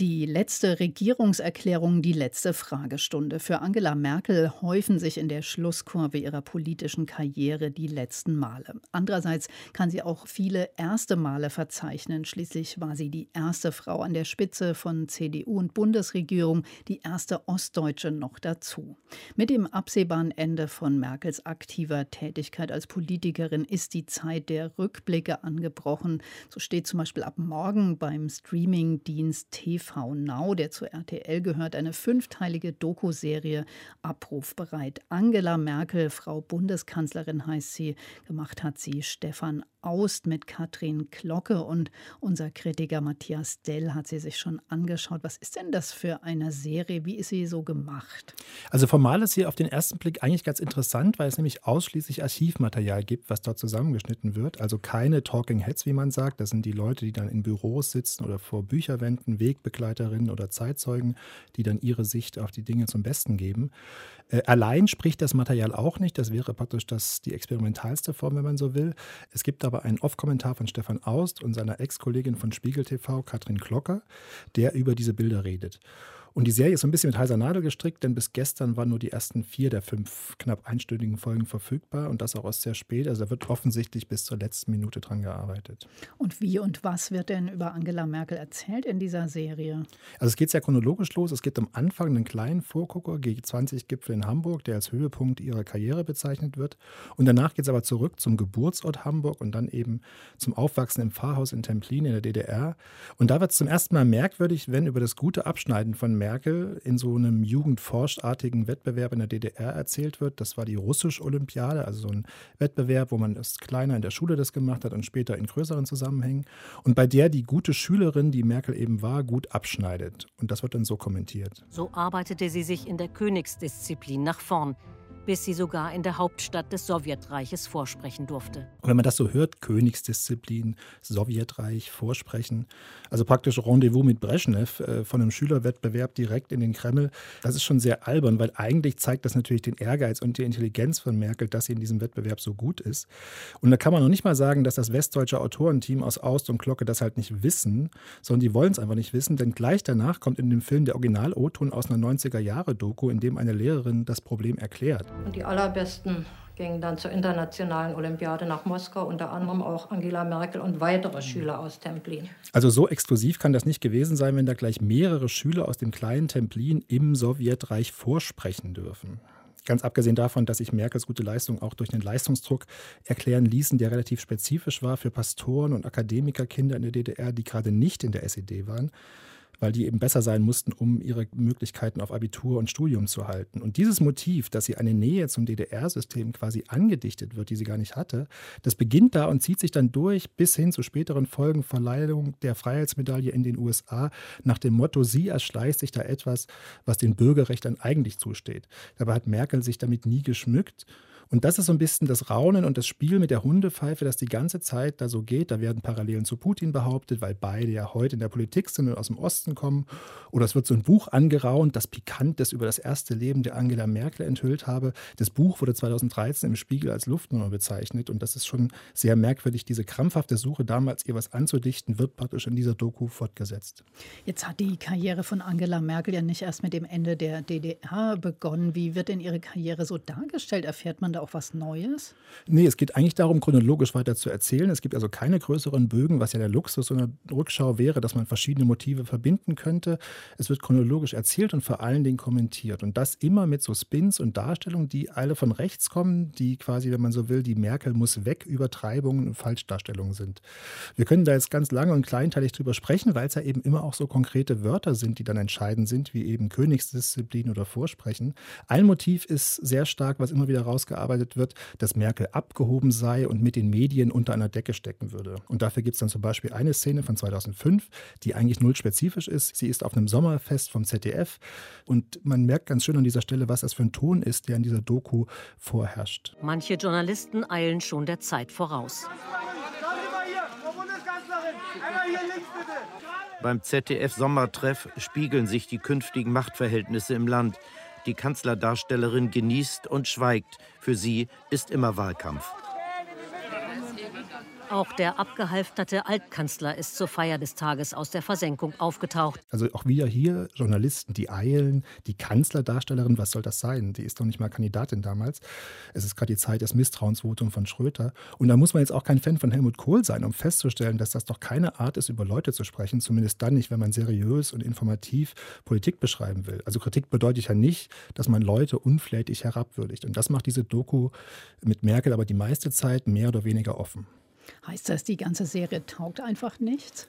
die letzte Regierungserklärung, die letzte Fragestunde. Für Angela Merkel häufen sich in der Schlusskurve ihrer politischen Karriere die letzten Male. Andererseits kann sie auch viele erste Male verzeichnen. Schließlich war sie die erste Frau an der Spitze von CDU und Bundesregierung, die erste Ostdeutsche noch dazu. Mit dem absehbaren Ende von Merkels aktiver Tätigkeit als Politikerin ist die Zeit der Rückblicke angebrochen. So steht zum Beispiel ab morgen beim Streamingdienst TV Now, der zu RTL gehört, eine fünfteilige Doku-Serie abrufbereit. Angela Merkel, Frau Bundeskanzlerin heißt sie, gemacht hat sie Stefan Aust mit Katrin Glocke und unser Kritiker Matthias Dell hat sie sich schon angeschaut. Was ist denn das für eine Serie? Wie ist sie so gemacht? Also formal ist sie auf den ersten Blick eigentlich ganz interessant, weil es nämlich ausschließlich Archivmaterial gibt, was dort zusammengeschnitten wird. Also keine Talking Heads, wie man sagt. Das sind die Leute, die dann in Büros sitzen oder vor Bücherwänden, Wegbegleiterinnen oder Zeitzeugen, die dann ihre Sicht auf die Dinge zum Besten geben. Äh, allein spricht das Material auch nicht. Das wäre praktisch das, die experimentalste Form, wenn man so will. Es gibt aber einen Off-Kommentar von Stefan Aust und seiner Ex-Kollegin von Spiegel TV, Katrin Klocker, der über diese Bilder redet. Und die Serie ist so ein bisschen mit heiser Nadel gestrickt, denn bis gestern waren nur die ersten vier der fünf knapp einstündigen Folgen verfügbar und das auch erst sehr spät. Also da wird offensichtlich bis zur letzten Minute dran gearbeitet. Und wie und was wird denn über Angela Merkel erzählt in dieser Serie? Also es geht sehr chronologisch los. Es gibt am Anfang einen kleinen Vorgucker, G20-Gipfel in Hamburg, der als Höhepunkt ihrer Karriere bezeichnet wird. Und danach geht es aber zurück zum Geburtsort Hamburg und dann eben zum Aufwachsen im Pfarrhaus in Templin in der DDR. Und da wird es zum ersten Mal merkwürdig, wenn über das gute Abschneiden von Merkel in so einem jugendforschartigen Wettbewerb in der DDR erzählt wird. Das war die Russisch-Olympiade, also so ein Wettbewerb, wo man erst kleiner in der Schule das gemacht hat und später in größeren Zusammenhängen. Und bei der die gute Schülerin, die Merkel eben war, gut abschneidet. Und das wird dann so kommentiert. So arbeitete sie sich in der Königsdisziplin nach vorn bis sie sogar in der Hauptstadt des Sowjetreiches vorsprechen durfte. Und wenn man das so hört, Königsdisziplin, Sowjetreich, Vorsprechen, also praktisch Rendezvous mit Brezhnev äh, von einem Schülerwettbewerb direkt in den Kreml, das ist schon sehr albern, weil eigentlich zeigt das natürlich den Ehrgeiz und die Intelligenz von Merkel, dass sie in diesem Wettbewerb so gut ist. Und da kann man noch nicht mal sagen, dass das westdeutsche Autorenteam aus Aust und Glocke das halt nicht wissen, sondern die wollen es einfach nicht wissen, denn gleich danach kommt in dem Film der Original-O-Ton aus einer 90er-Jahre-Doku, in dem eine Lehrerin das Problem erklärt. Und die allerbesten gingen dann zur internationalen Olympiade nach Moskau, unter anderem auch Angela Merkel und weitere Schüler aus Templin. Also so exklusiv kann das nicht gewesen sein, wenn da gleich mehrere Schüler aus dem kleinen Templin im Sowjetreich vorsprechen dürfen. Ganz abgesehen davon, dass sich Merkels gute Leistung auch durch den Leistungsdruck erklären ließen, der relativ spezifisch war für Pastoren und Akademikerkinder in der DDR, die gerade nicht in der SED waren weil die eben besser sein mussten, um ihre Möglichkeiten auf Abitur und Studium zu halten. Und dieses Motiv, dass sie eine Nähe zum DDR-System quasi angedichtet wird, die sie gar nicht hatte, das beginnt da und zieht sich dann durch bis hin zu späteren Folgen Verleihung der Freiheitsmedaille in den USA nach dem Motto, sie erschleißt sich da etwas, was den Bürgerrechten eigentlich zusteht. Dabei hat Merkel sich damit nie geschmückt und das ist so ein bisschen das Raunen und das Spiel mit der Hundepfeife, das die ganze Zeit da so geht. Da werden Parallelen zu Putin behauptet, weil beide ja heute in der Politik sind und aus dem Osten kommen. Oder es wird so ein Buch angeraunt, das Pikantes über das erste Leben der Angela Merkel enthüllt habe. Das Buch wurde 2013 im Spiegel als Luftnummer bezeichnet. Und das ist schon sehr merkwürdig. Diese krampfhafte Suche damals, ihr was anzudichten, wird praktisch in dieser Doku fortgesetzt. Jetzt hat die Karriere von Angela Merkel ja nicht erst mit dem Ende der DDR begonnen. Wie wird denn ihre Karriere so dargestellt? Erfährt man da auch was Neues? Nee, es geht eigentlich darum, chronologisch weiter zu erzählen. Es gibt also keine größeren Bögen, was ja der Luxus einer Rückschau wäre, dass man verschiedene Motive verbinden könnte. Es wird chronologisch erzählt und vor allen Dingen kommentiert. Und das immer mit so Spins und Darstellungen, die alle von rechts kommen, die quasi, wenn man so will, die Merkel muss weg, Übertreibungen und Falschdarstellungen sind. Wir können da jetzt ganz lange und kleinteilig drüber sprechen, weil es ja eben immer auch so konkrete Wörter sind, die dann entscheidend sind, wie eben Königsdisziplin oder Vorsprechen. Ein Motiv ist sehr stark, was immer wieder rausgearbeitet rausgearbeitet wird, dass Merkel abgehoben sei und mit den Medien unter einer Decke stecken würde. Und dafür gibt es dann zum Beispiel eine Szene von 2005, die eigentlich null spezifisch ist. Sie ist auf einem Sommerfest vom ZDF und man merkt ganz schön an dieser Stelle, was das für ein Ton ist, der in dieser Doku vorherrscht. Manche Journalisten eilen schon der Zeit voraus. Beim ZDF-Sommertreff spiegeln sich die künftigen Machtverhältnisse im Land. Die Kanzlerdarstellerin genießt und schweigt. Für sie ist immer Wahlkampf. Auch der abgehalfterte Altkanzler ist zur Feier des Tages aus der Versenkung aufgetaucht. Also auch wieder hier Journalisten, die eilen, die Kanzlerdarstellerin, was soll das sein? Die ist doch nicht mal Kandidatin damals. Es ist gerade die Zeit des Misstrauensvotums von Schröter. Und da muss man jetzt auch kein Fan von Helmut Kohl sein, um festzustellen, dass das doch keine Art ist, über Leute zu sprechen. Zumindest dann nicht, wenn man seriös und informativ Politik beschreiben will. Also Kritik bedeutet ja nicht, dass man Leute unflätig herabwürdigt. Und das macht diese Doku mit Merkel aber die meiste Zeit mehr oder weniger offen. Heißt das, die ganze Serie taugt einfach nichts?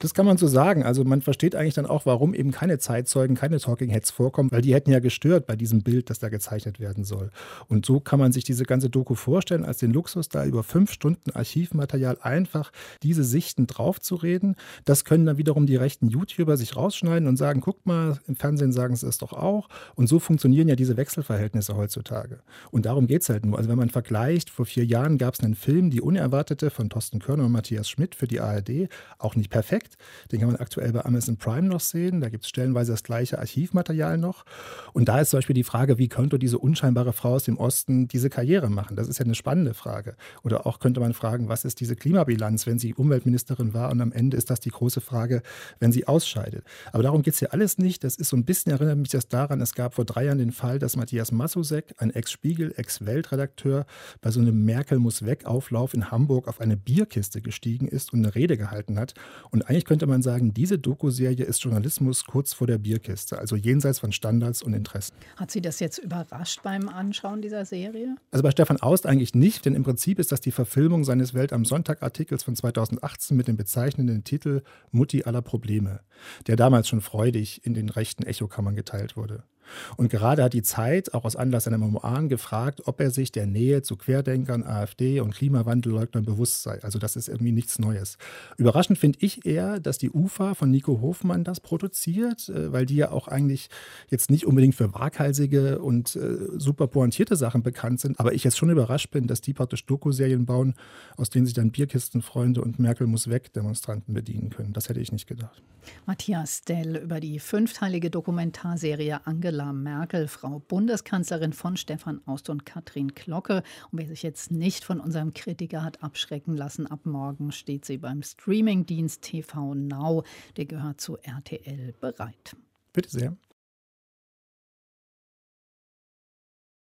Das kann man so sagen. Also man versteht eigentlich dann auch, warum eben keine Zeitzeugen, keine Talking Heads vorkommen, weil die hätten ja gestört bei diesem Bild, das da gezeichnet werden soll. Und so kann man sich diese ganze Doku vorstellen, als den Luxus, da über fünf Stunden Archivmaterial einfach diese Sichten draufzureden. Das können dann wiederum die rechten YouTuber sich rausschneiden und sagen, guck mal, im Fernsehen sagen sie es doch auch. Und so funktionieren ja diese Wechselverhältnisse heutzutage. Und darum geht es halt nur. Also wenn man vergleicht, vor vier Jahren gab es einen Film, Die Unerwartete von Thorsten Körner und Matthias Schmidt für die ARD, auch nicht perfekt. Den kann man aktuell bei Amazon Prime noch sehen. Da gibt es stellenweise das gleiche Archivmaterial noch. Und da ist zum Beispiel die Frage, wie könnte diese unscheinbare Frau aus dem Osten diese Karriere machen? Das ist ja eine spannende Frage. Oder auch könnte man fragen, was ist diese Klimabilanz, wenn sie Umweltministerin war? Und am Ende ist das die große Frage, wenn sie ausscheidet. Aber darum geht es hier alles nicht. Das ist so ein bisschen, erinnert mich das daran, es gab vor drei Jahren den Fall, dass Matthias Massusek, ein Ex-Spiegel, Ex-Weltredakteur, bei so einem Merkel muss weg Auflauf in Hamburg auf eine Bierkiste gestiegen ist und eine Rede gehalten hat. Und eigentlich könnte man sagen, diese Doku-Serie ist Journalismus kurz vor der Bierkiste, also jenseits von Standards und Interessen. Hat Sie das jetzt überrascht beim Anschauen dieser Serie? Also bei Stefan Aust eigentlich nicht, denn im Prinzip ist das die Verfilmung seines Welt am Sonntag-Artikels von 2018 mit dem bezeichnenden Titel Mutti aller Probleme, der damals schon freudig in den rechten Echokammern geteilt wurde. Und gerade hat die Zeit auch aus Anlass seiner Memoiren gefragt, ob er sich der Nähe zu Querdenkern, AfD und Klimawandelleugnern bewusst sei. Also das ist irgendwie nichts Neues. Überraschend finde ich eher, dass die UFA von Nico Hofmann das produziert, äh, weil die ja auch eigentlich jetzt nicht unbedingt für waghalsige und äh, super pointierte Sachen bekannt sind. Aber ich jetzt schon überrascht bin, dass die praktisch Doku-Serien bauen, aus denen sich dann Bierkistenfreunde und Merkel muss weg Demonstranten bedienen können. Das hätte ich nicht gedacht. Matthias Dell über die fünfteilige Dokumentarserie Angela Angela Merkel, Frau Bundeskanzlerin von Stefan Aust und Katrin Glocke. Und wer sich jetzt nicht von unserem Kritiker hat abschrecken lassen, ab morgen steht sie beim Streamingdienst TV Now. Der gehört zu RTL bereit. Bitte sehr.